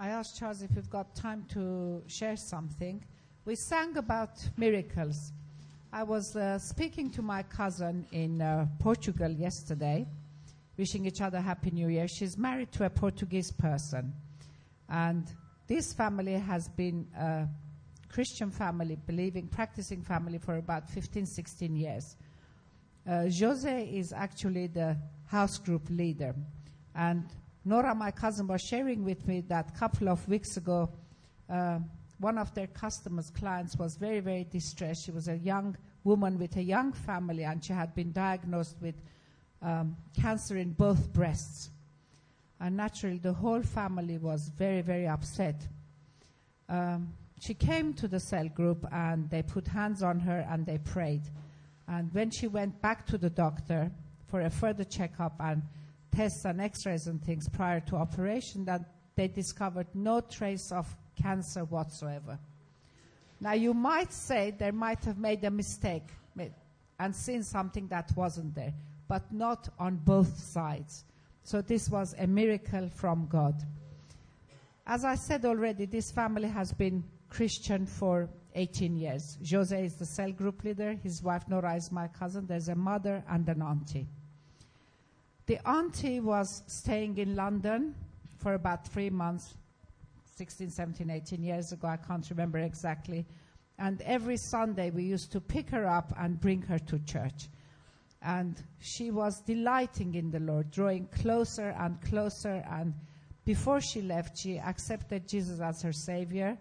I asked Charles if we've got time to share something. We sang about miracles. I was uh, speaking to my cousin in uh, Portugal yesterday, wishing each other Happy New Year. She's married to a Portuguese person. And this family has been a Christian family, believing, practicing family for about 15, 16 years. Uh, Jose is actually the house group leader. And Nora, my cousin, was sharing with me that a couple of weeks ago, uh, one of their customers, clients, was very, very distressed. She was a young woman with a young family, and she had been diagnosed with um, cancer in both breasts. And naturally, the whole family was very, very upset. Um, she came to the cell group, and they put hands on her and they prayed. And when she went back to the doctor for a further checkup and tests and x-rays and things prior to operation, that they discovered no trace of cancer whatsoever. Now you might say they might have made a mistake and seen something that wasn't there, but not on both sides. So this was a miracle from God. As I said already, this family has been Christian for 18 years. Jose is the cell group leader. His wife Nora is my cousin. There's a mother and an auntie. The auntie was staying in London for about three months, 16, 17, 18 years ago. I can't remember exactly. And every Sunday we used to pick her up and bring her to church. And she was delighting in the Lord, drawing closer and closer. And before she left, she accepted Jesus as her Savior.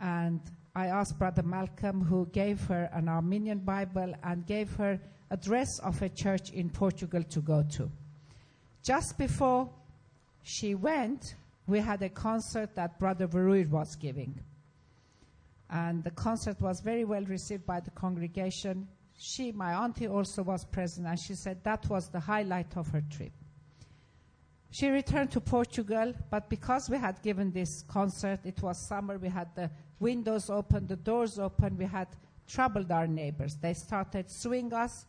And I asked Brother Malcolm, who gave her an Armenian Bible and gave her address of a church in Portugal to go to. Just before she went, we had a concert that Brother Veruir was giving. And the concert was very well received by the congregation. She, my auntie, also was present, and she said that was the highlight of her trip. She returned to Portugal, but because we had given this concert, it was summer, we had the windows open, the doors open, we had troubled our neighbors. They started suing us